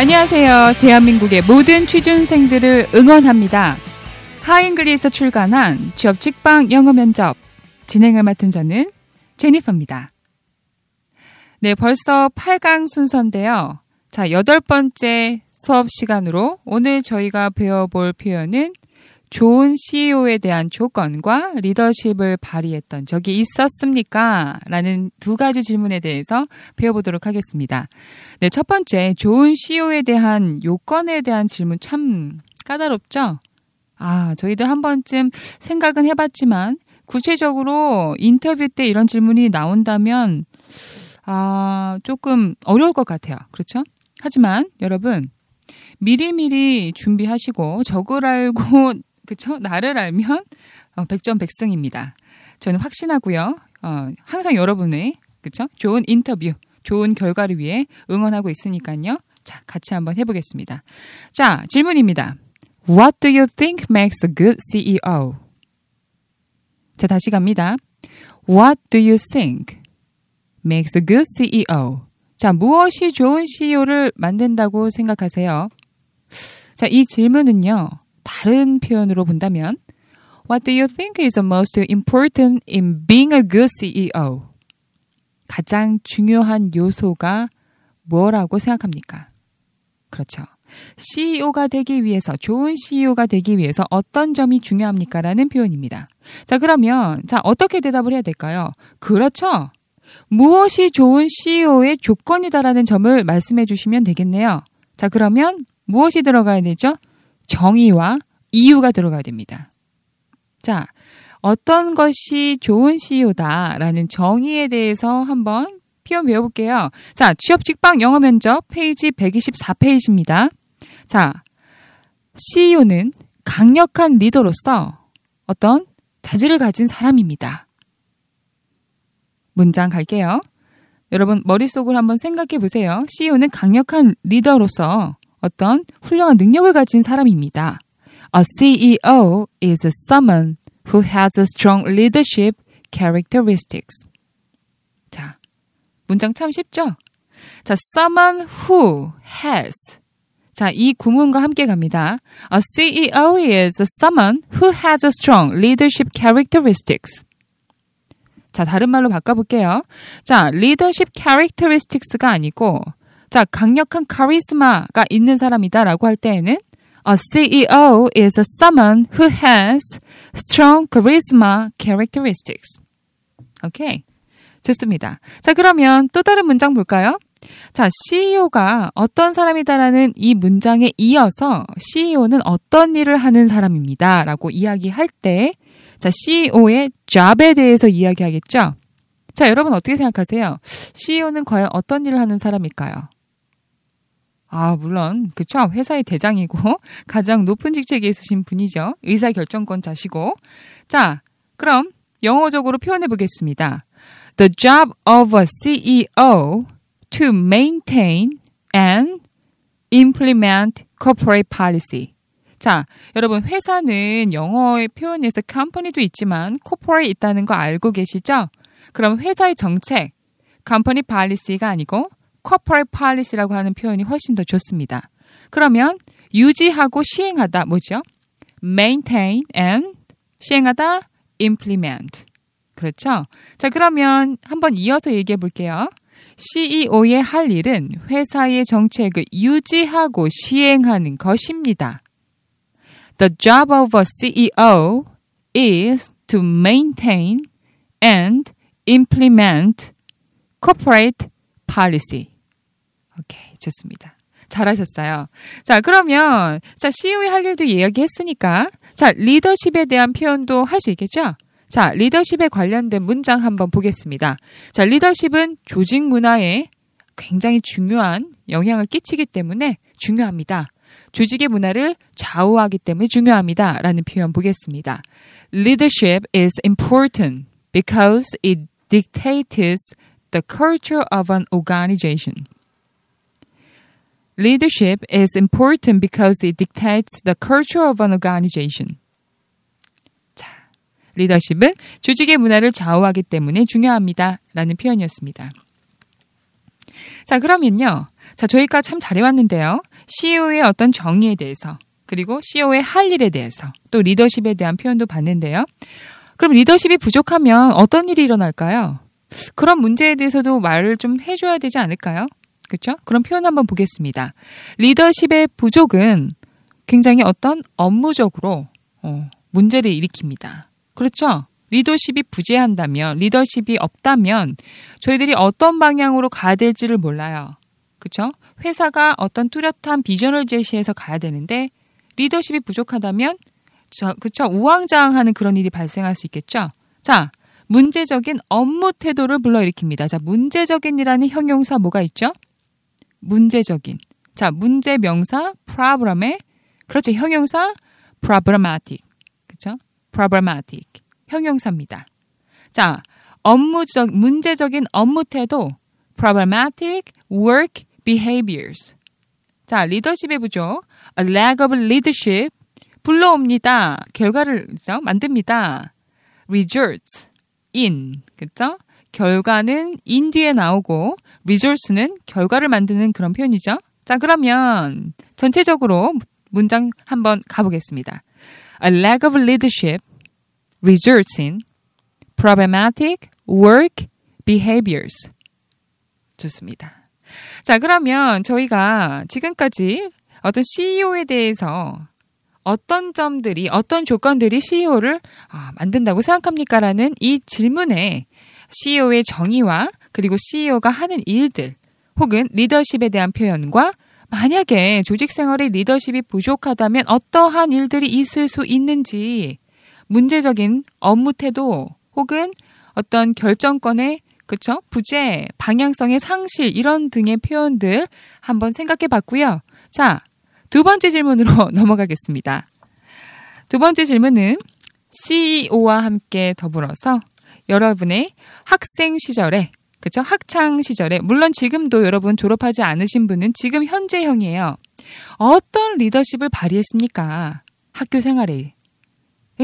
안녕하세요. 대한민국의 모든 취준생들을 응원합니다. 하잉글리에서 출간한 취업 직방 영어 면접 진행을 맡은 저는 제니퍼입니다. 네, 벌써 8강 순서인데요. 자, 여덟 번째 수업 시간으로 오늘 저희가 배워볼 표현은 좋은 CEO에 대한 조건과 리더십을 발휘했던 적이 있었습니까? 라는 두 가지 질문에 대해서 배워보도록 하겠습니다. 네, 첫 번째, 좋은 CEO에 대한 요건에 대한 질문 참 까다롭죠? 아, 저희들 한 번쯤 생각은 해봤지만, 구체적으로 인터뷰 때 이런 질문이 나온다면, 아, 조금 어려울 것 같아요. 그렇죠? 하지만 여러분, 미리미리 준비하시고 적을 알고 그쵸? 나를 알면 어, 백전백승입니다. 저는 확신하고요. 어, 항상 여러분의 그쵸? 좋은 인터뷰, 좋은 결과를 위해 응원하고 있으니까요. 자, 같이 한번 해보겠습니다. 자, 질문입니다. What do you think makes a good CEO? 자, 다시 갑니다. What do you think makes a good CEO? 자, 무엇이 좋은 CEO를 만든다고 생각하세요? 자, 이 질문은요. 다른 표현으로 본다면 What do you think is the most important in being a good CEO? 가장 중요한 요소가 뭐라고 생각합니까? 그렇죠. CEO가 되기 위해서, 좋은 CEO가 되기 위해서 어떤 점이 중요합니까? 라는 표현입니다. 자, 그러면, 자, 어떻게 대답을 해야 될까요? 그렇죠. 무엇이 좋은 CEO의 조건이다라는 점을 말씀해 주시면 되겠네요. 자, 그러면 무엇이 들어가야 되죠? 정의와 이유가 들어가야 됩니다. 자, 어떤 것이 좋은 CEO다라는 정의에 대해서 한번 표현 배워볼게요. 자, 취업 직방 영어 면접 페이지 124페이지입니다. 자, CEO는 강력한 리더로서 어떤 자질을 가진 사람입니다. 문장 갈게요. 여러분 머릿속으로 한번 생각해 보세요. CEO는 강력한 리더로서 어떤 훌륭한 능력을 가진 사람입니다. A CEO is someone who has a strong leadership characteristics. 자, 문장 참 쉽죠? 자, someone who has. 자, 이 구문과 함께 갑니다. A CEO is someone who has a strong leadership characteristics. 자, 다른 말로 바꿔볼게요. 자, leadership characteristics가 아니고, 자, 강력한 카리스마가 있는 사람이다라고 할 때에는 A CEO is someone who has strong charisma characteristics. 오케이. 좋습니다. 자, 그러면 또 다른 문장 볼까요? 자, CEO가 어떤 사람이다라는 이 문장에 이어서 CEO는 어떤 일을 하는 사람입니다. 라고 이야기할 때, 자, CEO의 job에 대해서 이야기하겠죠? 자, 여러분 어떻게 생각하세요? CEO는 과연 어떤 일을 하는 사람일까요? 아, 물론, 그쵸. 회사의 대장이고, 가장 높은 직책에 있으신 분이죠. 의사결정권자시고. 자, 그럼 영어적으로 표현해 보겠습니다. The job of a CEO to maintain and implement corporate policy. 자, 여러분, 회사는 영어의 표현에서 컴퍼니도 있지만, 코퍼레 있다는 거 알고 계시죠? 그럼 회사의 정책, 컴퍼니 팔리시가 아니고, corporate policy라고 하는 표현이 훨씬 더 좋습니다. 그러면 유지하고 시행하다 뭐죠? maintain and 시행하다 implement. 그렇죠? 자, 그러면 한번 이어서 얘기해 볼게요. CEO의 할 일은 회사의 정책을 유지하고 시행하는 것입니다. The job of a CEO is to maintain and implement corporate policy. 오케이, 좋습니다. 잘하셨어요. 자, 그러면, 자, CEO의 할 일도 이야기했으니까, 자, 리더십에 대한 표현도 할 수 있겠죠? 자, 리더십에 관련된 문장 한번 보겠습니다. 자, 리더십은 조직 문화에 굉장히 중요한 영향을 끼치기 때문에 중요합니다. 조직의 문화를 좌우하기 때문에 중요합니다. 라는 표현 보겠습니다. Leadership is important because it dictates the culture of an organization. Leadership is important because it dictates the culture of an organization. 자, 리더십은 조직의 문화를 좌우하기 때문에 중요합니다. 라는 표현이었습니다. 자, 그러면요. 자, 저희가 참 잘해왔는데요. CEO의 어떤 정의에 대해서, 그리고 CEO의 할 일에 대해서, 또 리더십에 대한 표현도 봤는데요. 그럼 리더십이 부족하면 어떤 일이 일어날까요? 그런 문제에 대해서도 말을 좀 해줘야 되지 않을까요? 그렇죠? 그런 표현 한번 보겠습니다. 리더십의 부족은 굉장히 어떤 업무적으로 어, 문제를 일으킵니다. 그렇죠? 리더십이 부재한다면, 리더십이 없다면 저희들이 어떤 방향으로 가야 될지를 몰라요. 그렇죠? 회사가 어떤 뚜렷한 비전을 제시해서 가야 되는데 리더십이 부족하다면 저, 그쵸? 우왕좌왕하는 그런 일이 발생할 수 있겠죠? 자, 문제적인 업무 태도를 불러일으킵니다. 자, 문제적인이라는 형용사 뭐가 있죠? 문제적인. 자, 문제 명사 problem에 그렇죠. 형용사 problematic. 그렇죠? problematic. 형용사입니다. 자, 업무적 문제적인 업무 태도 problematic work behaviors. 자, 리더십의 부족 a lack of leadership 불러옵니다. 결과를 그죠? 만듭니다. results in 그죠? 결과는 in 뒤에 나오고 results는 결과를 만드는 그런 표현이죠. 자, 그러면 전체적으로 문장 한번 가보겠습니다. A lack of leadership results in problematic work behaviors. 좋습니다. 자, 그러면 저희가 지금까지 어떤 CEO에 대해서 어떤 점들이, 어떤 조건들이 CEO를 아, 만든다고 생각합니까? 라는 이 질문에 CEO의 정의와 그리고 CEO가 하는 일들 혹은 리더십에 대한 표현과 만약에 조직 생활에 리더십이 부족하다면 어떠한 일들이 있을 수 있는지 문제적인 업무 태도 혹은 어떤 결정권의 그쵸? 부재, 방향성의 상실 이런 등의 표현들 한번 생각해 봤고요. 자, 두 번째 질문으로 넘어가겠습니다. 두 번째 질문은 CEO와 함께 더불어서 여러분의 학생 시절에 그쵸? 학창 시절에 물론 지금도 여러분 졸업하지 않으신 분은 지금 현재형이에요. 어떤 리더십을 발휘했습니까? 학교 생활에.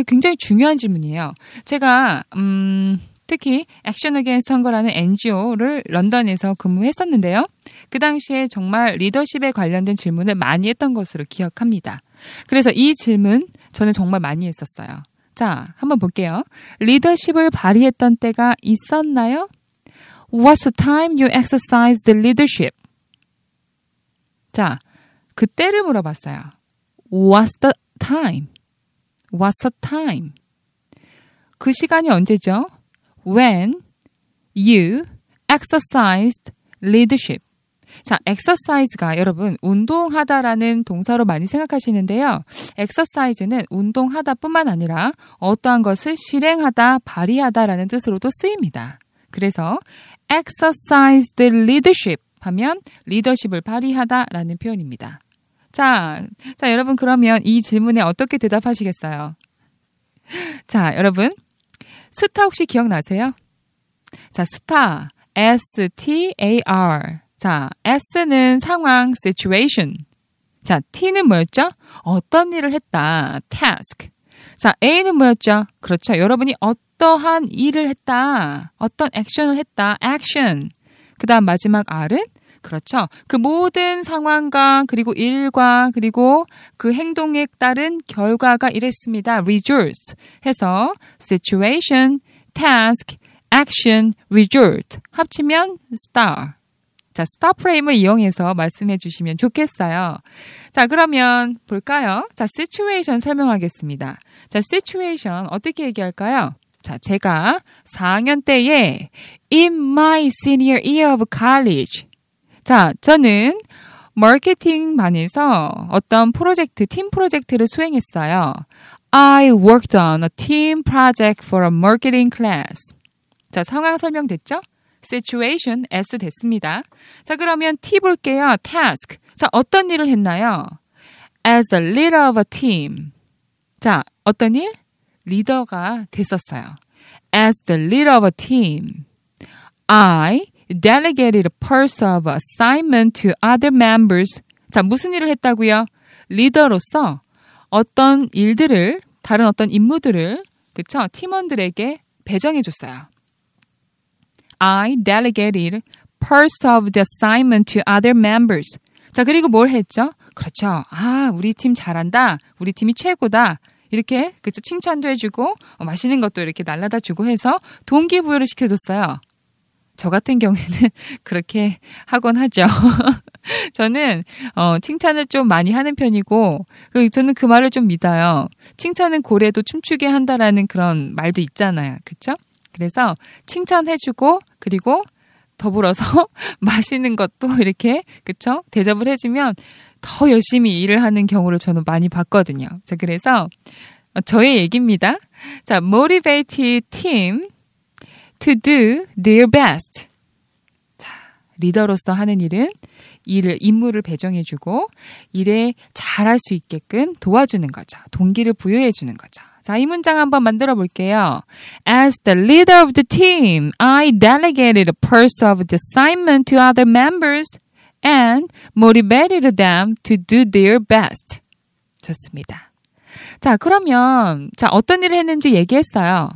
굉장히 중요한 질문이에요. 제가 음 특히 Action Against Hunger라는 NGO를 런던에서 근무했었는데요. 그 당시에 정말 리더십에 관련된 질문을 많이 했던 것으로 기억합니다. 그래서 이 질문 저는 정말 많이 했었어요. 자, 한번 볼게요. 리더십을 발휘했던 때가 있었나요? What's the time you exercised leadership? 자, 그때를 물어봤어요. What's the time? What's the time? 그 시간이 언제죠? when you exercised leadership. 자, exercise가 여러분 운동하다라는 동사로 많이 생각하시는데요. exercise는 운동하다 뿐만 아니라 어떠한 것을 실행하다, 발휘하다라는 뜻으로도 쓰입니다. 그래서 exercised leadership 하면 리더십을 발휘하다라는 표현입니다. 자, 자, 여러분 그러면 이 질문에 어떻게 대답하시겠어요? 자, 여러분 스타 혹시 기억나세요? 자, 스타. S-T-A-R. 자, S는 상황, situation. 자, T는 뭐였죠? 어떤 일을 했다. task. 자, A는 뭐였죠? 그렇죠. 여러분이 어 떠한 일을 했다. 어떤 액션을 했다. action. 그 다음 마지막 R은 그렇죠. 그 모든 상황과 그리고 일과 그리고 그 행동에 따른 결과가 이랬습니다. results 해서 situation, task, action, result 합치면 star. 자, star 프레임을 이용해서 말씀해 주시면 좋겠어요. 자, 그러면 볼까요? 자, situation 설명하겠습니다. 자, situation 어떻게 얘기할까요? 자, 제가 4학년 때에 in my senior year of college 자, 저는 마케팅반에서 어떤 프로젝트, 팀 프로젝트를 수행했어요. I worked on a team project for a marketing class. 자, 상황 설명됐죠? situation, S 됐습니다. 자, 그러면 T 볼게요. task. 자, 어떤 일을 했나요? As a leader of a team. 자, 어떤 일? 리더가 됐었어요. As the leader of a team. I delegated parts of assignment to other members. 자, 무슨 일을 했다고요? 리더로서 어떤 일들을 다른 어떤 임무들을 그쵸? 팀원들에게 배정해 줬어요. I delegated parts of the assignment to other members. 자, 그리고 뭘 했죠? 그렇죠. 아, 우리 팀 잘한다. 우리 팀이 최고다. 이렇게 그쵸 칭찬도 해주고 어, 맛있는 것도 이렇게 날라다 주고 해서 동기부여를 시켜줬어요. 저 같은 경우에는 그렇게 하곤 하죠. 저는 어, 칭찬을 좀 많이 하는 편이고 그, 저는 그 말을 좀 믿어요. 칭찬은 고래도 춤추게 한다라는 그런 말도 있잖아요. 그렇죠? 그래서 칭찬해 주고 그리고 더불어서 맛있는 것도 이렇게 그쵸 대접을 해주면 더 열심히 일을 하는 경우를 저는 많이 봤거든요. 자 그래서 저의 얘기입니다. 자 motivate team to do their best. 자 리더로서 하는 일은 일을 임무를 배정해주고 일에 잘할 수 있게끔 도와주는 거죠. 동기를 부여해주는 거죠. 자, 이 문장 한번 만들어 볼게요. As the leader of the team, I delegated a part of the assignment to other members and motivated them to do their best. 좋습니다. 자, 그러면, 자, 어떤 일을 했는지 얘기했어요.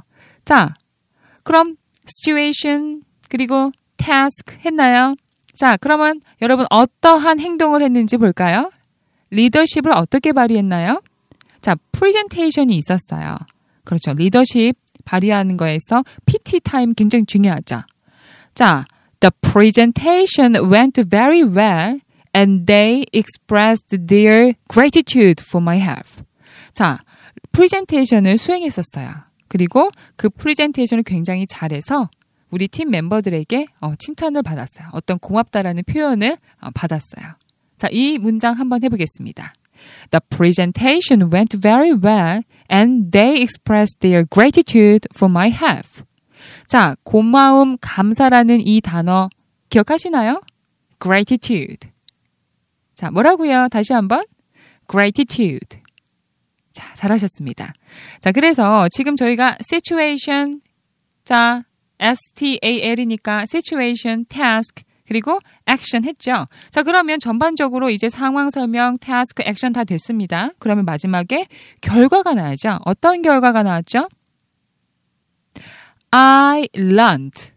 자, 그럼 situation, 그리고 task 했나요? 자, 그러면 여러분 어떠한 행동을 했는지 볼까요? 리더십을 어떻게 발휘했나요? 자, 프레젠테이션이 있었어요. 그렇죠. 리더십 발휘하는 거에서 PT 타임 굉장히 중요하죠. 자, the presentation went very well and they expressed their gratitude for my help. 자, 프레젠테이션을 수행했었어요. 그리고 그 프레젠테이션을 굉장히 잘해서 우리 팀 멤버들에게 어, 칭찬을 받았어요. 어떤 고맙다라는 표현을 어, 받았어요. 자, 이 문장 한번 해보겠습니다. The presentation went very well and they expressed their gratitude for my help. 자, 고마움, 감사라는 이 단어 기억하시나요? gratitude. 자, 뭐라고요? 다시 한번. gratitude. 자, 잘하셨습니다. 자, 그래서 지금 저희가 situation, 자, STAL이니까 situation, task, 그리고 액션 했죠. 자, 그러면 전반적으로 이제 상황 설명, task, 액션 다 됐습니다. 그러면 마지막에 결과가 나야죠. 어떤 결과가 나왔죠? I learned.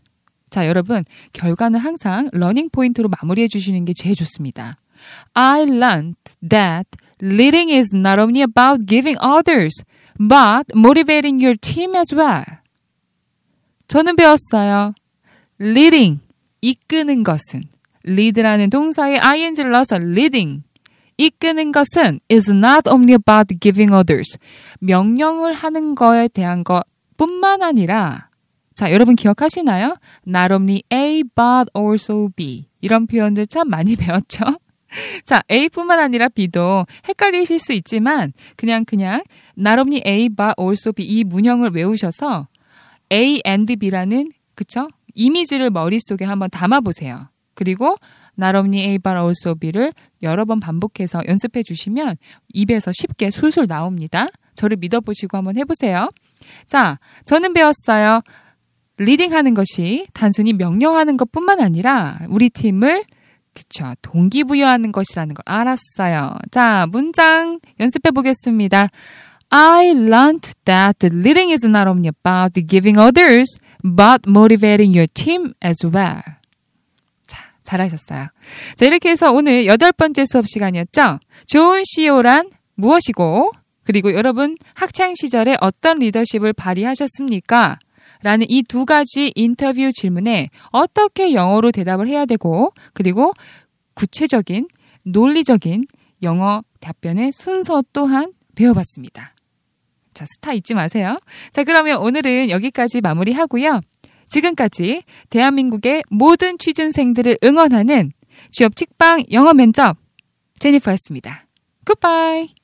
자, 여러분, 결과는 항상 learning point로 마무리해 주시는 게 제일 좋습니다. I learned that leading is not only about giving others, but motivating your team as well. 저는 배웠어요. leading, 이끄는 것은 lead라는 동사에 ing를 넣어서 leading 이끄는 것은 is not only about giving others 명령을 하는 거에 대한 것 뿐만 아니라 자 여러분 기억하시나요? Not only A but also B 이런 표현들 참 많이 배웠죠. 자, A뿐만 아니라 B도 헷갈리실 수 있지만 그냥 그냥 not only A but also B 이 문형을 외우셔서 A and B라는 그쵸? 이미지를 머릿속에 한번 담아보세요. 그리고 나롬니 에이발 얼소비를 여러 번 반복해서 연습해 주시면 입에서 쉽게 술술 나옵니다. 저를 믿어보시고 한번 해보세요. 자, 저는 배웠어요. leading하는 것이 단순히 명령하는 것뿐만 아니라 우리 팀을 그쵸 동기부여하는 것이라는 걸 알았어요. 자, 문장 연습해 보겠습니다. I learned that leading is not only about giving others, but motivating your team as well. 자, 잘하셨어요. 자, 이렇게 해서 오늘 여덟 번째 수업 시간이었죠? 좋은 CEO란 무엇이고, 그리고 여러분 학창 시절에 어떤 리더십을 발휘하셨습니까? 라는 이 두 가지 인터뷰 질문에 어떻게 영어로 대답을 해야 되고, 그리고 구체적인, 논리적인 영어 답변의 순서 또한 배워봤습니다. 자, 스타 잊지 마세요. 자, 그러면 오늘은 여기까지 마무리하고요. 지금까지 대한민국의 모든 취준생들을 응원하는 취업 직방 영어 면접 제니퍼였습니다. 굿바이.